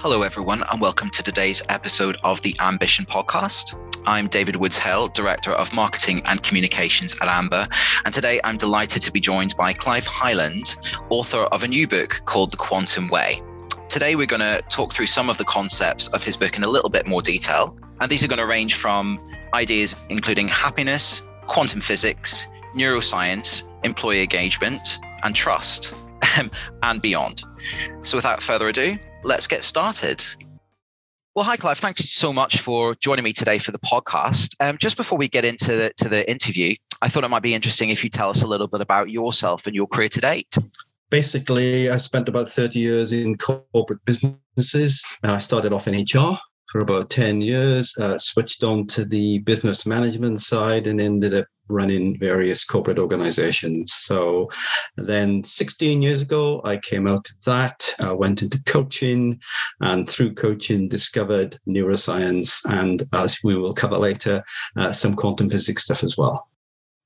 Hello, everyone, and welcome to today's episode of the Ambition Podcast. I'm David Woods Hill, Director of Marketing and Communications at AMBA, and today I'm delighted to be joined by Clive Hyland, author of a new book called The Quantum Way. Today, we're going to talk through some of the concepts of his book in a little bit more detail, and these are going to range from ideas including happiness, quantum physics, neuroscience, employee engagement, and trust, and beyond. So, without further ado, let's get started. Well, hi, Clive. Thanks so much for joining me today for the podcast. Um, just before we get into the, to the interview, I thought it might be interesting if you tell us a little bit about yourself and your career to date. Basically, I spent about 30 years in corporate businesses. I started off in HR for about 10 years, uh, switched on to the business management side, and ended up running various corporate organizations. So then 16 years ago, I came out of that, uh, went into coaching, and through coaching, discovered neuroscience and, as we will cover later, uh, some quantum physics stuff as well.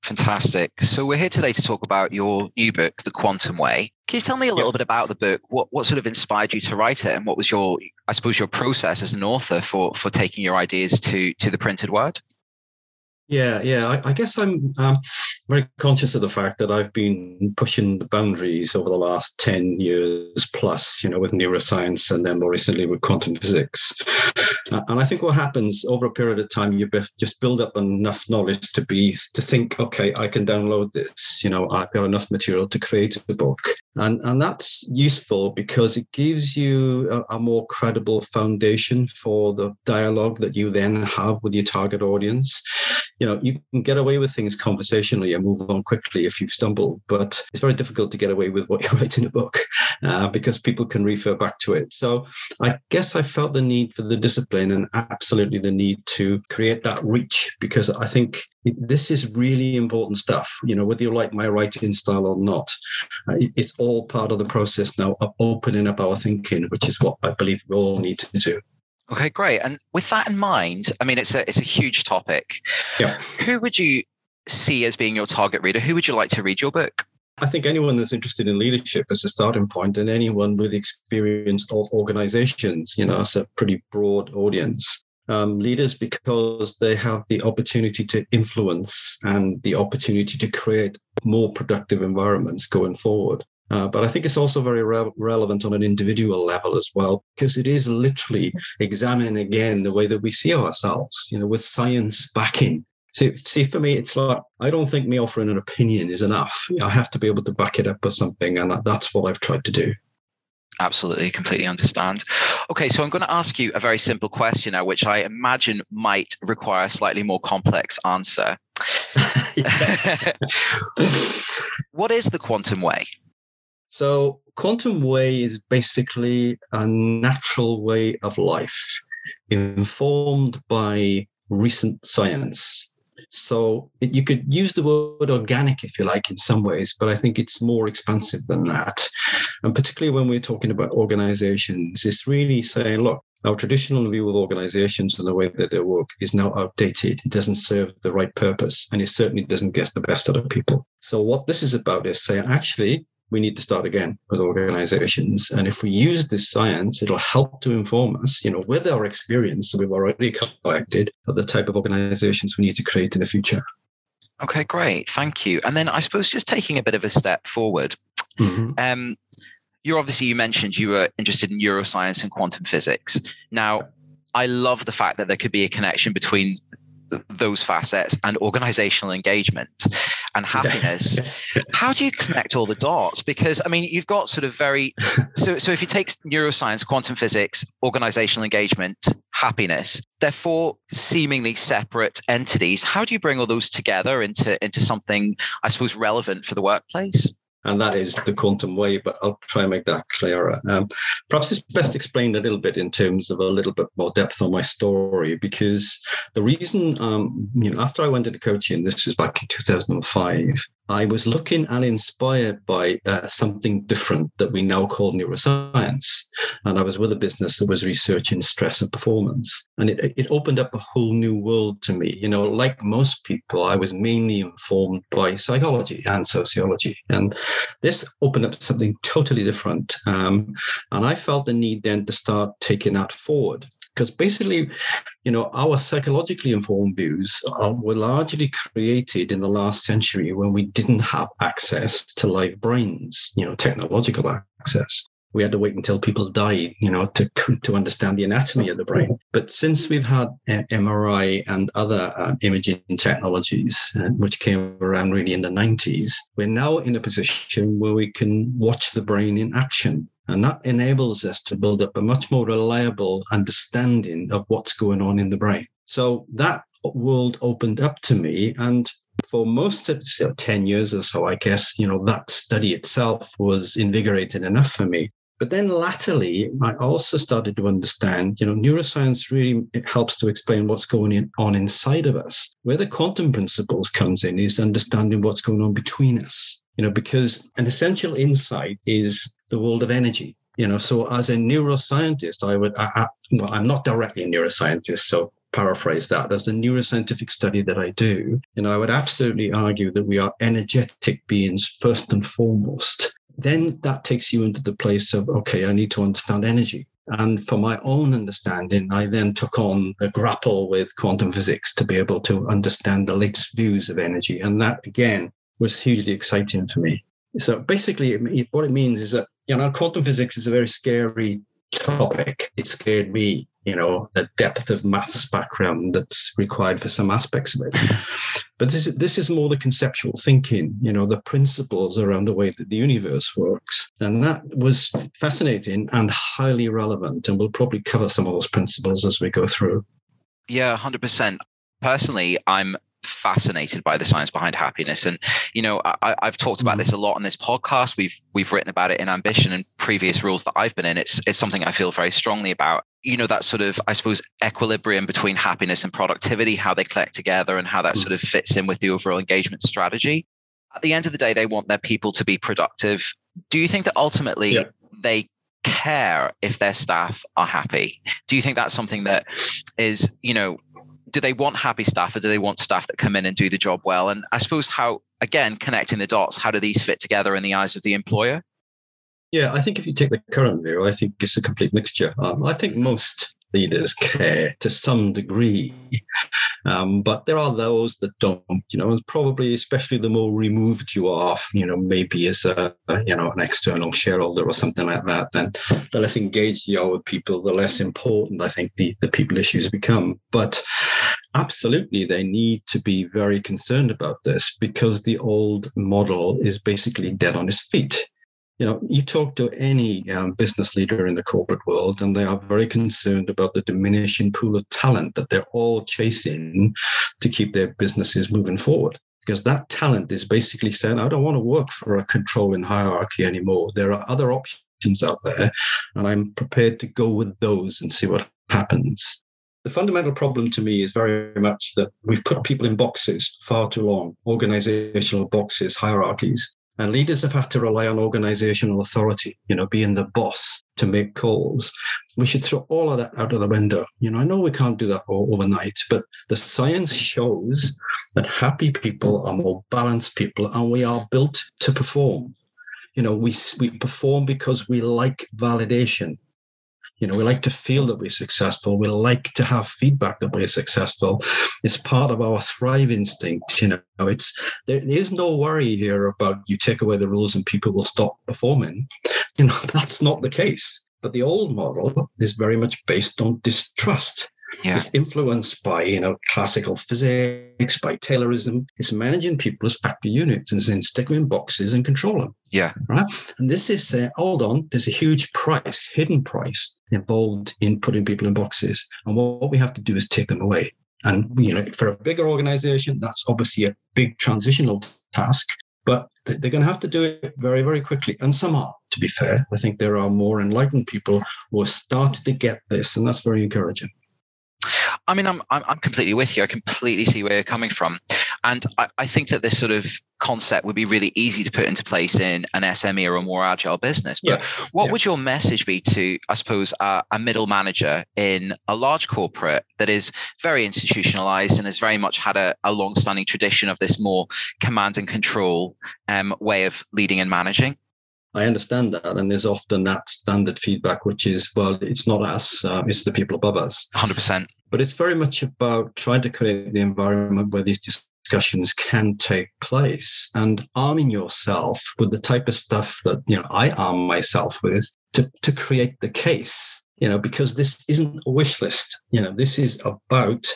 Fantastic. So we're here today to talk about your new book, The Quantum Way. Can you tell me a little yep. bit about the book? What what sort of inspired you to write it, and what was your, I suppose, your process as an author for for taking your ideas to to the printed word? Yeah, yeah. I, I guess I'm um, very conscious of the fact that I've been pushing the boundaries over the last 10 years plus, you know, with neuroscience and then more recently with quantum physics. Uh, and I think what happens over a period of time, you just build up enough knowledge to be, to think, okay, I can download this, you know, I've got enough material to create a book. And, and that's useful because it gives you a, a more credible foundation for the dialogue that you then have with your target audience you know you can get away with things conversationally and move on quickly if you've stumbled but it's very difficult to get away with what you write in a book uh, because people can refer back to it so i guess i felt the need for the discipline and absolutely the need to create that reach because i think this is really important stuff you know whether you like my writing style or not uh, it's all part of the process now of opening up our thinking which is what i believe we all need to do Okay, great. And with that in mind, I mean, it's a it's a huge topic. Yeah. Who would you see as being your target reader? Who would you like to read your book? I think anyone that's interested in leadership as a starting point, and anyone with experience of organizations, you know, it's a pretty broad audience. Um, leaders because they have the opportunity to influence and the opportunity to create more productive environments going forward. Uh, but I think it's also very re- relevant on an individual level as well, because it is literally examining again the way that we see ourselves, you know, with science backing. See, see, for me, it's like I don't think me offering an opinion is enough. I have to be able to back it up with something, and that's what I've tried to do. Absolutely, completely understand. Okay, so I'm going to ask you a very simple question now, which I imagine might require a slightly more complex answer. what is the quantum way? So, quantum way is basically a natural way of life informed by recent science. So, it, you could use the word organic if you like in some ways, but I think it's more expansive than that. And particularly when we're talking about organizations, it's really saying, look, our traditional view of organizations and the way that they work is now outdated. It doesn't serve the right purpose, and it certainly doesn't get the best out of people. So, what this is about is saying, actually, we need to start again with organizations. And if we use this science, it'll help to inform us, you know, with our experience that we've already collected of the type of organizations we need to create in the future. Okay, great. Thank you. And then I suppose just taking a bit of a step forward, mm-hmm. um, you're obviously, you mentioned you were interested in neuroscience and quantum physics. Now, I love the fact that there could be a connection between those facets and organizational engagement and happiness how do you connect all the dots? Because i mean you've got sort of very so so if you take neuroscience quantum physics organizational engagement happiness they're four seemingly separate entities. How do you bring all those together into into something i suppose relevant for the workplace and that is the quantum way. But I'll try and make that clearer. Um, perhaps it's best explained a little bit in terms of a little bit more depth on my story, because the reason, um, you know, after I went into coaching, this was back in 2005, I was looking and inspired by uh, something different that we now call neuroscience. And I was with a business that was researching stress and performance. And it, it opened up a whole new world to me. You know, like most people, I was mainly informed by psychology and sociology. And this opened up something totally different. Um, and I felt the need then to start taking that forward because basically, you know, our psychologically informed views are, were largely created in the last century when we didn't have access to live brains, you know, technological access. We had to wait until people died, you know, to to understand the anatomy of the brain. But since we've had uh, MRI and other uh, imaging technologies, uh, which came around really in the 90s, we're now in a position where we can watch the brain in action and that enables us to build up a much more reliable understanding of what's going on in the brain. So that world opened up to me. And for most of you know, 10 years or so, I guess, you know, that study itself was invigorating enough for me. But then latterly, I also started to understand, you know, neuroscience really helps to explain what's going on inside of us. Where the quantum principles comes in is understanding what's going on between us you know, because an essential insight is the world of energy. You know, so as a neuroscientist, I would, I, I, well, I'm not directly a neuroscientist, so paraphrase that as a neuroscientific study that I do, know, I would absolutely argue that we are energetic beings first and foremost. Then that takes you into the place of, okay, I need to understand energy. And for my own understanding, I then took on the grapple with quantum physics to be able to understand the latest views of energy. And that, again, was hugely exciting for me. So basically, what it means is that you know quantum physics is a very scary topic. It scared me, you know, the depth of maths background that's required for some aspects of it. But this is, this is more the conceptual thinking, you know, the principles around the way that the universe works. And that was fascinating and highly relevant. And we'll probably cover some of those principles as we go through. Yeah, 100%. Personally, I'm fascinated by the science behind happiness. And you know I, have talked about this a lot on this podcast. We've we've written about it in ambition and previous rules that i've been in. It's it's something i feel very strongly about. You know that sort of i suppose equilibrium between happiness and productivity how they collect together and how that sort of fits in with the overall engagement strategy. At the end of the day they want their people to be productive. Do you think that ultimately yeah. they care if their staff are happy? Do you think that's something that is you know do they want happy staff or do they want staff that come in and do the job well? And I suppose how, again, connecting the dots, how do these fit together in the eyes of the employer? Yeah, I think if you take the current view, I think it's a complete mixture. Um, I think most leaders care to some degree. Um, but there are those that don't, you know, and probably especially the more removed you are, you know, maybe as a, you know, an external shareholder or something like that, then the less engaged you are with people, the less important I think the, the people issues become. But absolutely, they need to be very concerned about this because the old model is basically dead on its feet you know, you talk to any um, business leader in the corporate world, and they are very concerned about the diminishing pool of talent that they're all chasing to keep their businesses moving forward. Because that talent is basically saying, I don't want to work for a controlling hierarchy anymore. There are other options out there, and I'm prepared to go with those and see what happens. The fundamental problem to me is very much that we've put people in boxes far too long, organizational boxes, hierarchies. And leaders have had to rely on organizational authority, you know, being the boss to make calls. We should throw all of that out of the window. You know, I know we can't do that overnight, but the science shows that happy people are more balanced people and we are built to perform. You know, we, we perform because we like validation. You know, we like to feel that we're successful. We like to have feedback that we're successful. It's part of our thrive instinct. You know, it's there is no worry here about you take away the rules and people will stop performing. You know, that's not the case. But the old model is very much based on distrust. Yeah. It's influenced by, you know, classical physics, by Taylorism. It's managing people as factor units and saying stick them in boxes and control them. Yeah. Right. And this is, uh, hold on, there's a huge price, hidden price involved in putting people in boxes. And what, we have to do is take them away. And, you know, for a bigger organization, that's obviously a big transitional task but they're going to have to do it very, very quickly. And some are, to be fair. I think there are more enlightened people who have started to get this, and that's very encouraging. I mean, I'm, I'm completely with you. I completely see where you're coming from. And I, I think that this sort of concept would be really easy to put into place in an SME or a more agile business. But yeah. what yeah. would your message be to, I suppose, uh, a middle manager in a large corporate that is very institutionalized and has very much had a, a long-standing tradition of this more command and control um, way of leading and managing? I understand that, and there's often that standard feedback, which is, well, it's not us, uh, it's the people above us. 100%. But it's very much about trying to create the environment where these discussions can take place. And arming yourself with the type of stuff that you know I arm myself with to, to create the case you know, because this isn't a wish list. You know, this is about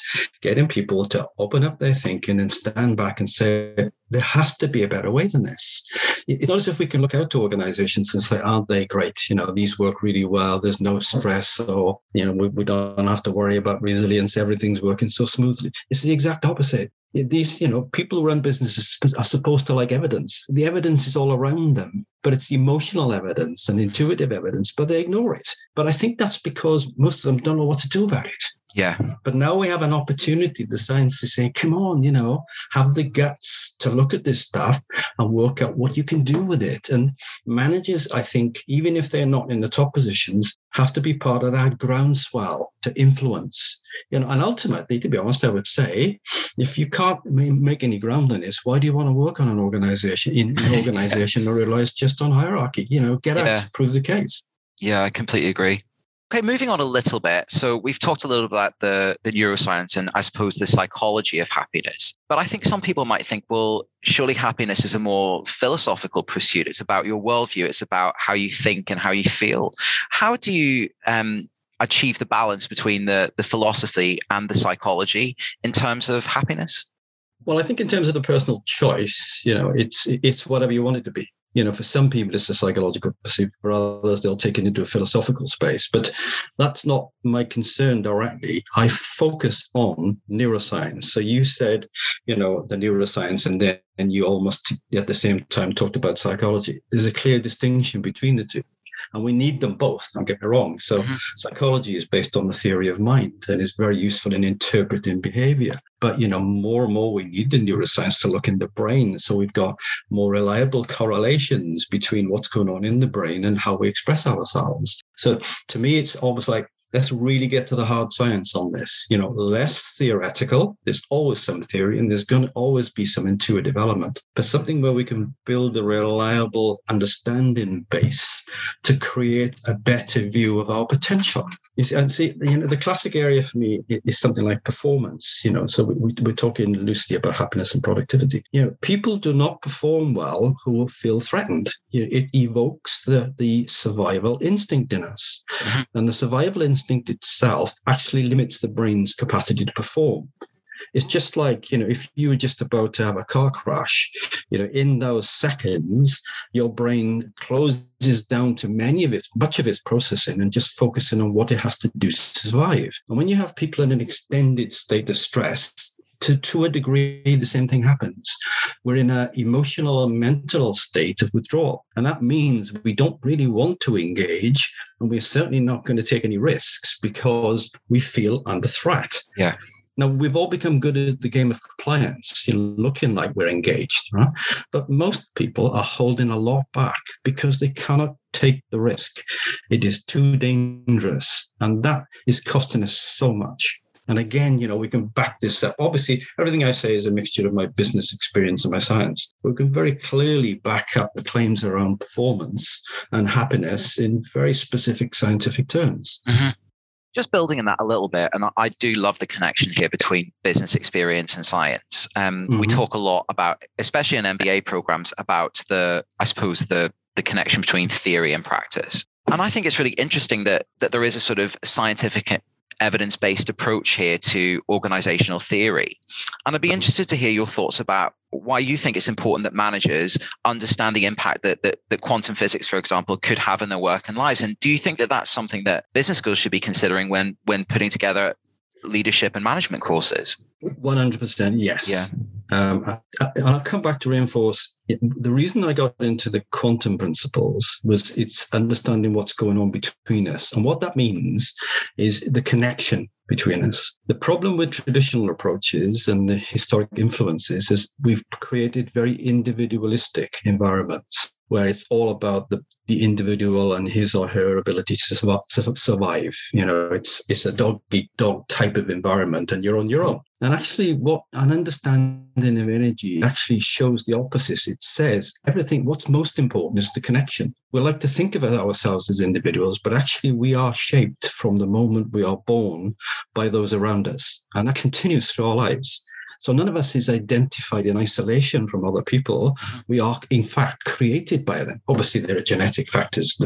getting people to open up their thinking and stand back and say, there has to be a better way than this. It's not as if we can look out to organizations and say, aren't they great? You know, these work really well. There's no stress or, you know, we, we don't have to worry about resilience. Everything's working so smoothly. It's the exact opposite these you know people who run businesses are supposed to like evidence the evidence is all around them but it's emotional evidence and intuitive evidence but they ignore it but i think that's because most of them don't know what to do about it yeah. But now we have an opportunity. The science is saying, come on, you know, have the guts to look at this stuff and work out what you can do with it. And managers, I think, even if they're not in the top positions, have to be part of that groundswell to influence. You know, and ultimately, to be honest, I would say, if you can't make any ground on this, why do you want to work on an organization in an organization that relies just on hierarchy? You know, get yeah. out, prove the case. Yeah, I completely agree. Okay, moving on a little bit. So we've talked a little about the, the neuroscience and I suppose the psychology of happiness. But I think some people might think, well, surely happiness is a more philosophical pursuit. It's about your worldview. It's about how you think and how you feel. How do you um, achieve the balance between the, the philosophy and the psychology in terms of happiness? Well, I think in terms of the personal choice, you know, it's it's whatever you want it to be you know, for some people it's a psychological pursuit. For others, they'll take it into a philosophical space. But that's not my concern directly. I focus on neuroscience. So you said, you know, the neuroscience, and then and you almost at the same time talked about psychology. There's a clear distinction between the two and we need them both. Don't get me wrong. So mm-hmm. psychology is based on the theory of mind and is very useful in interpreting behavior. But you know, more and more we need the neuroscience to look in the brain. So we've got more reliable correlations between what's going on in the brain and how we express ourselves. So to me, it's almost like let's really get to the hard science on this. You know, less theoretical. There's always some theory and there's going to always be some intuitive element, but something where we can build a reliable understanding base to create a better view of our potential. You see, and see, you know, the classic area for me is something like performance. You know, so we, we're talking loosely about happiness and productivity. You know, people do not perform well who feel threatened. You know, it evokes the the survival instinct in us, mm-hmm. and the survival instinct instinct itself actually limits the brain's capacity to perform. It's just like, you know, if you were just about to have a car crash, you know, in those seconds, your brain closes down to many of its much of its processing and just focusing on what it has to do to survive. And when you have people in an extended state of stress, to, to a degree, the same thing happens. We're in an emotional and mental state of withdrawal. And that means we don't really want to engage. And we're certainly not going to take any risks because we feel under threat. Yeah. Now we've all become good at the game of compliance, you know, looking like we're engaged, right? But most people are holding a lot back because they cannot take the risk. It is too dangerous, and that is costing us so much. And again, you know, we can back this up. Obviously, everything I say is a mixture of my business experience and my science. We can very clearly back up the claims around performance and happiness in very specific scientific terms. Mm-hmm just building on that a little bit, and I do love the connection here between business experience and science. Um, mm-hmm. We talk a lot about, especially in MBA programs, about the, I suppose, the the connection between theory and practice. And I think it's really interesting that that there is a sort of scientific evidence based approach here to organizational theory. And I'd be mm-hmm. interested to hear your thoughts about why you think it's important that managers understand the impact that, that, that quantum physics, for example, could have in their work and lives. And do you think that that's something that business schools should be considering when when putting together leadership and management courses? 100% yes. Yeah. Um, I, I, I'll come back to reinforce the reason I got into the quantum principles was it's understanding what's going on between us. And what that means is the connection between us. The problem with traditional approaches and the historic influences is we've created very individualistic environments where it's all about the, the individual and his or her ability to survive. You know, it's it's a dog eat dog type of environment, and you're on your own. And actually, what an understanding of energy actually shows the opposite. It says everything. What's most important is the connection. We like to think of ourselves as individuals, but actually, we are shaped from the moment we are born by those around us, and that continues through our lives. So none of us is identified in isolation from other people. Mm-hmm. We are, in fact, created by them. Obviously, there are genetic factors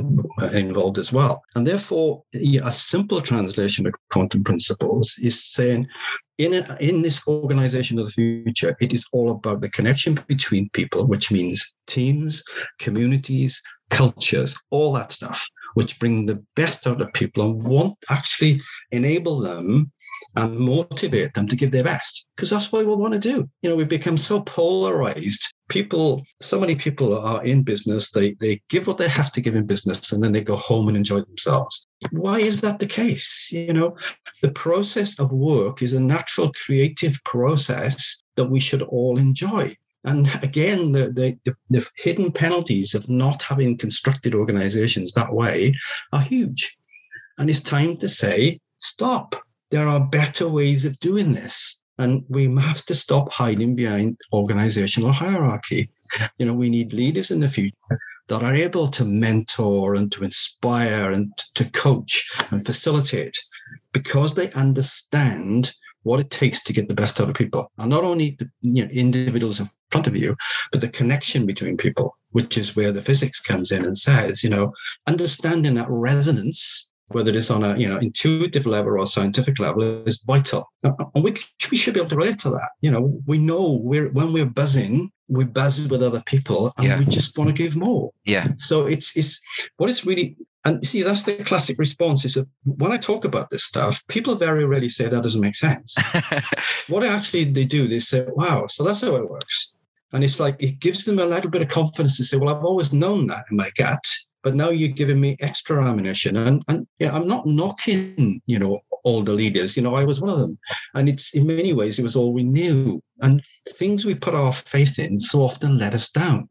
involved as well. And therefore, a simple translation of quantum principles is saying, in, a, in this organization of the future, it is all about the connection between people, which means teams, communities, cultures, all that stuff, which bring the best out of people and won't actually enable them and motivate them to give their best because that's what we want to do. You know, we've become so polarized. People, so many people are in business, they, they give what they have to give in business and then they go home and enjoy themselves. Why is that the case? You know, the process of work is a natural creative process that we should all enjoy. And again, the, the, the, hidden penalties of not having constructed organizations that way are huge. And it's time to say, stop there are better ways of doing this. And we have to stop hiding behind organizational hierarchy. You know, we need leaders in the future that are able to mentor and to inspire and to coach and facilitate because they understand what it takes to get the best out of people. And not only the you know, individuals in front of you, but the connection between people, which is where the physics comes in and says, you know, understanding that resonance whether it's on a you know intuitive level or scientific level, is vital. Uh, uh, and we, we should be able to relate to that. You know, we know we're when we're buzzing, we're buzzing with other people, and yeah. we just want to give more. Yeah. So it's it's what it's really. And see, that's the classic response is that when I talk about this stuff, people very rarely say that doesn't make sense. what actually they do, they say, wow, so that's how it works. And it's like, it gives them a little bit of confidence to say, well, I've always known that in my gut but now you're giving me extra ammunition. And, and yeah, I'm not knocking, you know, all the leaders. You know, I was one of them. And it's in many ways, it was all we knew. And things we put our faith in so often let us down.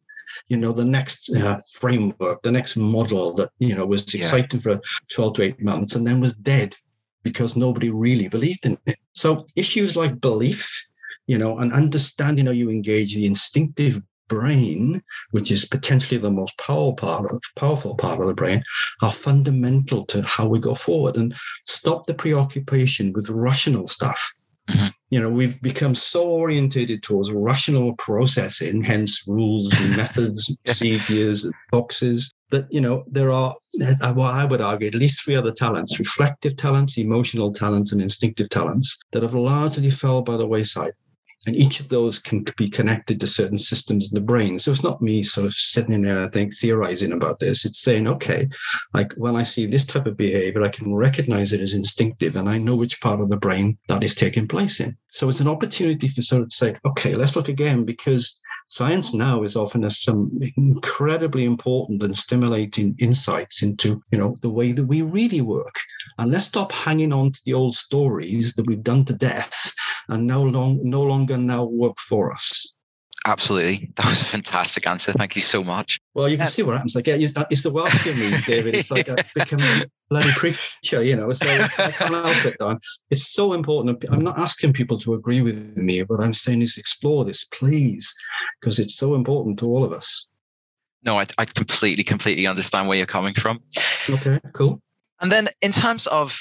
You know, the next uh, framework, the next model that, you know, was exciting yeah. for 12 to 8 months and then was dead because nobody really believed in it. So issues like belief, you know, and understanding how you engage the instinctive brain, which is potentially the most powerful part of, powerful part of the brain, are fundamental to how we go forward and stop the preoccupation with rational stuff. Mm-hmm. You know, we've become so orientated towards rational processing, hence rules and methods, procedures, and boxes, that, you know, there are, uh, well, I would argue, at least three other talents reflective talents, emotional talents, and instinctive talents that have largely fell by the wayside. And each of those can be connected to certain systems in the brain. So it's not me sort of sitting in there, I think, theorizing about this. It's saying, okay, like when I see this type of behavior, I can recognize it as instinctive and I know which part of the brain that is taking place in. So it's an opportunity for sort of say, okay, let's look again because science now is offering us some incredibly important and stimulating insights into you know the way that we really work and let's stop hanging on to the old stories that we've done to death and no long no longer now work for us Absolutely. That was a fantastic answer. Thank you so much. Well, you can see what happens. Like, it's the Welsh in me, David. It's like I become a bloody preacher, you know. So I can't help it, Don. It's so important. I'm not asking people to agree with me, but I'm saying is explore this, please, because it's so important to all of us. No, I, I completely, completely understand where you're coming from. Okay, cool. And then in terms of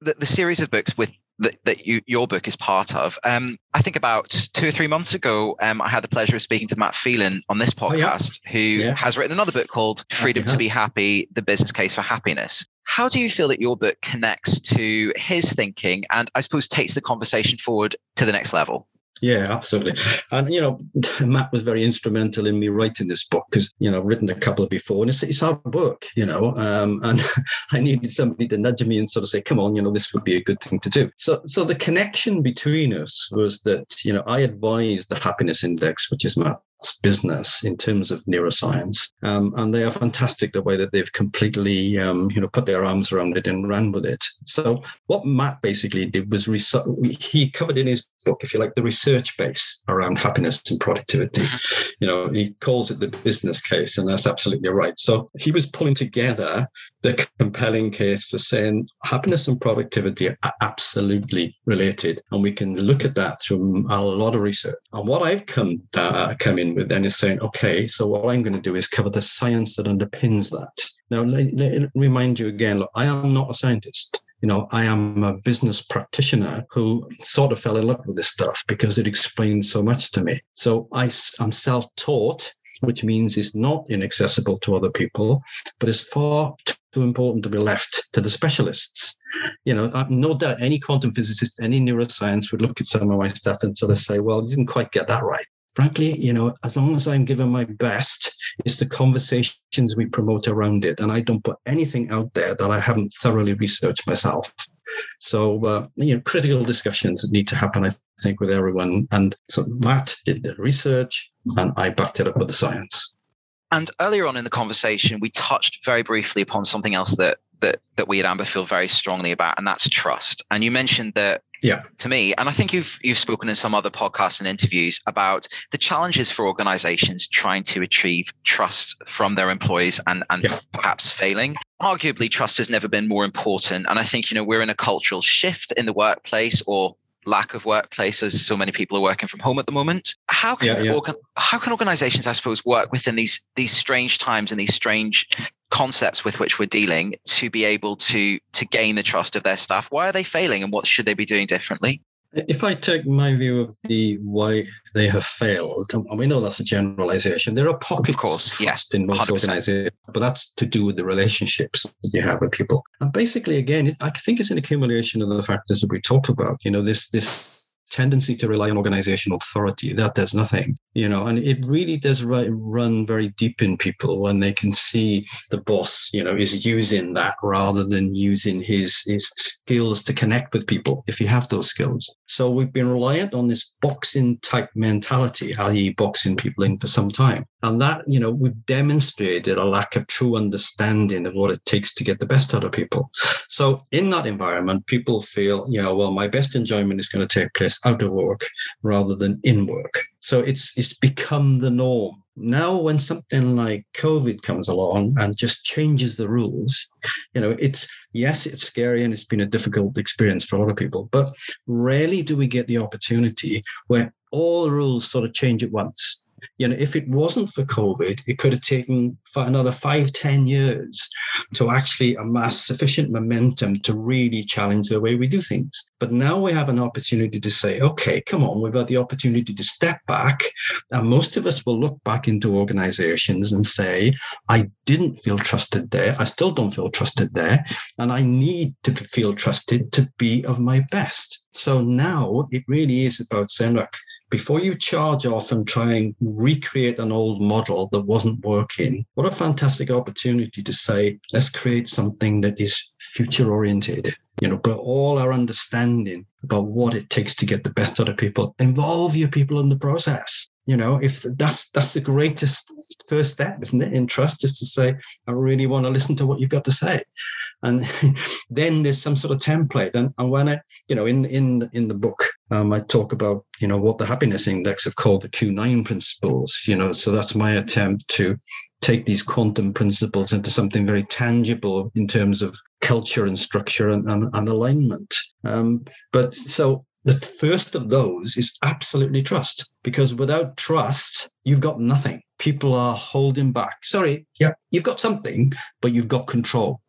the, the series of books with that, that you, your book is part of. Um, I think about two or three months ago, um, I had the pleasure of speaking to Matt Phelan on this podcast, oh, yeah. who yeah. has written another book called Freedom to Be Happy The Business Case for Happiness. How do you feel that your book connects to his thinking and I suppose takes the conversation forward to the next level? Yeah, absolutely. And, you know, Matt was very instrumental in me writing this book because, you know, I've written a couple before and it's, it's hard work, you know, um, and I needed somebody to nudge me and sort of say, come on, you know, this would be a good thing to do. So, so the connection between us was that, you know, I advised the happiness index, which is Matt business in terms of neuroscience. Um, and they are fantastic the way that they've completely, um, you know, put their arms around it and ran with it. So what Matt basically did was research, he covered in his book, if you like, the research base around happiness and productivity. Mm-hmm. You know, he calls it the business case, and that's absolutely right. So he was pulling together the compelling case for saying happiness and productivity are absolutely related. And we can look at that through a lot of research. And what I've come, uh, come in with then is saying, okay, so what I'm going to do is cover the science that underpins that. Now, let, let, remind you again, look, I am not a scientist. You know, I am a business practitioner who sort of fell in love with this stuff because it explains so much to me. So I, I'm self taught which means it's not inaccessible to other people, but it's far too important to be left to the specialists. You know, no doubt any quantum physicist, any neuroscience would look at some of my stuff and sort of say, well, you didn't quite get that right frankly, you know, as long as I'm giving my best, it's the conversations we promote around it. And I don't put anything out there that I haven't thoroughly researched myself. So, uh, you know, critical discussions need to happen, I think, with everyone. And so Matt did the research and I backed it up with the science. And earlier on in the conversation, we touched very briefly upon something else that that that we at AMBA feel very strongly about, and that's trust. And you mentioned that yeah. to me, and I think you've you've spoken in some other podcasts and interviews about the challenges for organizations trying to achieve trust from their employees and and yeah. perhaps failing. Arguably, trust has never been more important. And I think, you know, we're in a cultural shift in the workplace or lack of workplaces. So many people are working from home at the moment. How can yeah, yeah. How can organizations, I suppose, work within these these strange times and these strange concepts with which we're dealing to be able to to gain the trust of their staff? Why are they failing, and what should they be doing differently? If I take my view of the why they have failed, and we know that's a generalization, there are pockets of, course, of trust yeah, in most 100%. organizations, but that's to do with the relationships you have with people. And basically, again, I think it's an accumulation of the factors that we talk about. You know, this this tendency to rely on organizational authority. That does nothing you know and it really does run very deep in people when they can see the boss you know is using that rather than using his his skills to connect with people if you have those skills. So we've been reliant on this boxing type mentality i.e boxing people in for some time and that you know we've demonstrated a lack of true understanding of what it takes to get the best out of people so in that environment people feel you know well my best enjoyment is going to take place out of work rather than in work. So it's it's become the norm. Now when something like COVID comes along and just changes the rules, you know, it's yes, it's scary and it's been a difficult experience for a lot of people, but rarely do we get the opportunity where all rules sort of change at once you know, if it wasn't for COVID, it could have taken for another five, ten years to actually amass sufficient momentum to really challenge the way we do things. But now we have an opportunity to say, okay, come on, we've had the opportunity to step back. And most of us will look back into organizations and say, I didn't feel trusted there. I still don't feel trusted there. And I need to feel trusted to be of my best. So now it really is about saying, look, before you charge off and try and recreate an old model that wasn't working, what a fantastic opportunity to say, let's create something that is future orientated. You know, but all our understanding about what it takes to get the best out of people, involve your people in the process. You know if that's that's the greatest first step isn't it in trust is to say i really want to listen to what you've got to say. And then there's some sort of template. And, and when i you know in in in the book um, i talk about you know what the happiness index have called the q9 principles you know so that's my attempt to take these quantum principles into something very tangible in terms of culture and structure and, and, and alignment. Um, but so the first of those is absolutely trust because without trust you've got nothing. People are holding back. Sorry yeah you've got something but you've got control.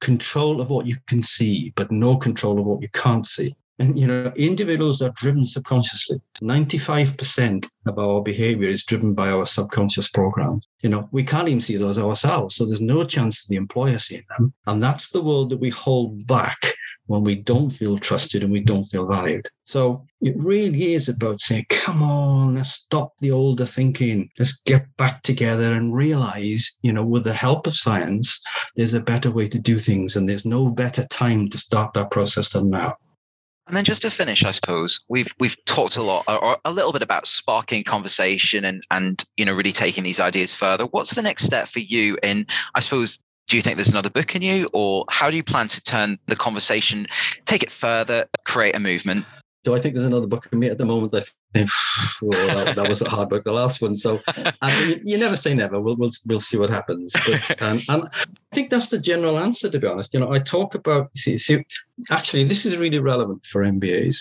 Control of what you can see, but no control of what you can't see. And, you know, individuals are driven subconsciously. 95% of our behavior is driven by our subconscious program. You know, we can't even see those ourselves. So there's no chance of the employer seeing them. And that's the world that we hold back when we don't feel trusted and we don't feel valued. So it really is about saying, come on, let's stop the older thinking. Let's get back together and realize, you know, with the help of science, there's a better way to do things. And there's no better time to start that process than now. And then just to finish, I suppose we've we've talked a lot or a little bit about sparking conversation and and you know really taking these ideas further. What's the next step for you in I suppose do you think there's another book in you or how do you plan to turn the conversation take it further create a movement do I think there's another book in me at the moment? I think oh, that, that, was a hard book, the last one. So you, you, never say never. We'll, we'll we'll see what happens. But um, and I think that's the general answer, to be honest. You know, I talk about see, see actually this is really relevant for MBAs.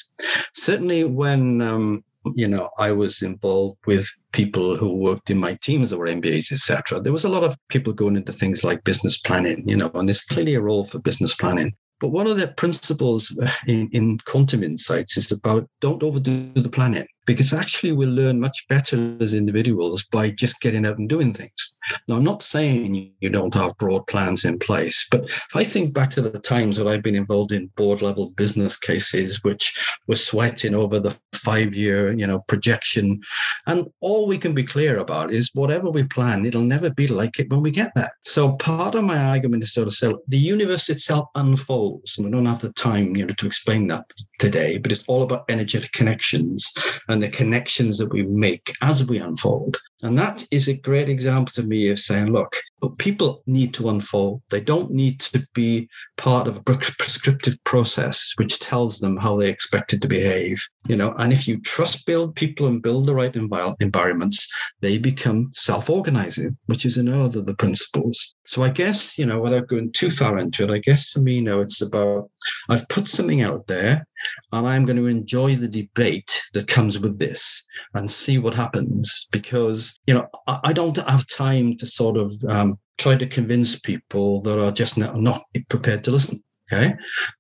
Certainly when um, you know I was involved with people who worked in my teams that were MBAs, etc. There was a lot of people going into things like business planning, you know, and there's clearly a role for business planning. But one of the principles uh, in, in quantum insights is about don't overdo the planning because actually we'll learn much better as individuals by just getting out and doing things. Now, I'm not saying you don't have broad plans in place, but if I think back to the times that I've been involved in board level business cases, which were sweating over the five year, you know, projection, and all we can be clear about is whatever we plan, it'll never be like it when we get there. So part of my argument is sort of say the universe itself unfolds, and we don't have the time, you know, to explain that today, but it's all about energetic connections and the connections that we make as we unfold. And that is a great example to me of saying, look, people need to unfold. They don't need to be part of a prescriptive process which tells them how they expected to behave. You know, and if you trust build people and build the right envi- environments, they become self-organizing, which is another of the principles. So I guess, you know, without going too far into it, I guess for me now it's about I've put something out there and I'm going to enjoy the debate that comes with this and see what happens because you know I, I don't have time to sort of um, try to convince people that are just not, not prepared to listen. Okay,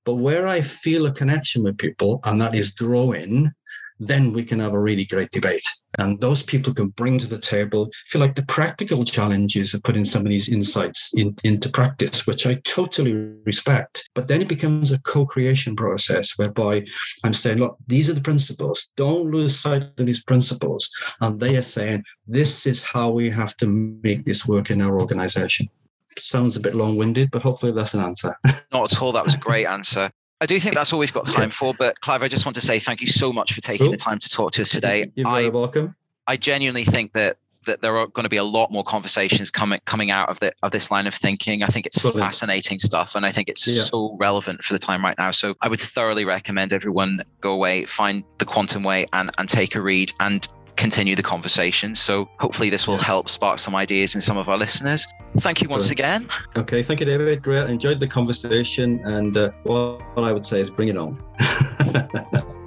but where I feel a connection with people and that is growing, then we can have a really great debate. And those people can bring to the table, feel like the practical challenges of putting some of these insights in, into practice, which I totally respect. But then it becomes a co creation process whereby I'm saying, look, these are the principles. Don't lose sight of these principles. And they are saying, this is how we have to make this work in our organization sounds a bit long winded, but hopefully that's an answer. Not at all. That was a great answer. I do think that's all we've got time for. But Clive, I just want to say thank you so much for taking cool. the time to talk to us today. You're very I, welcome. I genuinely think that that there are going to be a lot more conversations coming coming out of the of this line of thinking. I think it's Brilliant. fascinating stuff, and I think it's yeah. so relevant for the time right now. So I would thoroughly recommend everyone go away, find the Quantum Way, and and take a read and continue the conversation. So hopefully this will yes. help spark some ideas in some of our listeners. Thank you once Brilliant. again. Okay, thank you, David. Great. Enjoyed the conversation, and uh, what I would say is bring it on.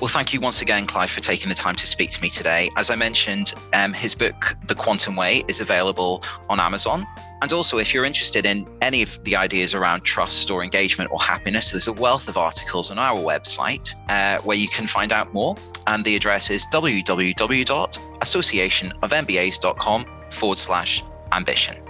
Well, thank you once again, Clive, for taking the time to speak to me today. As I mentioned, um, his book, The Quantum Way, is available on Amazon. And also, if you're interested in any of the ideas around trust or engagement or happiness, there's a wealth of articles on our website uh, where you can find out more. And the address is www.associationofmbas.com forward slash ambition.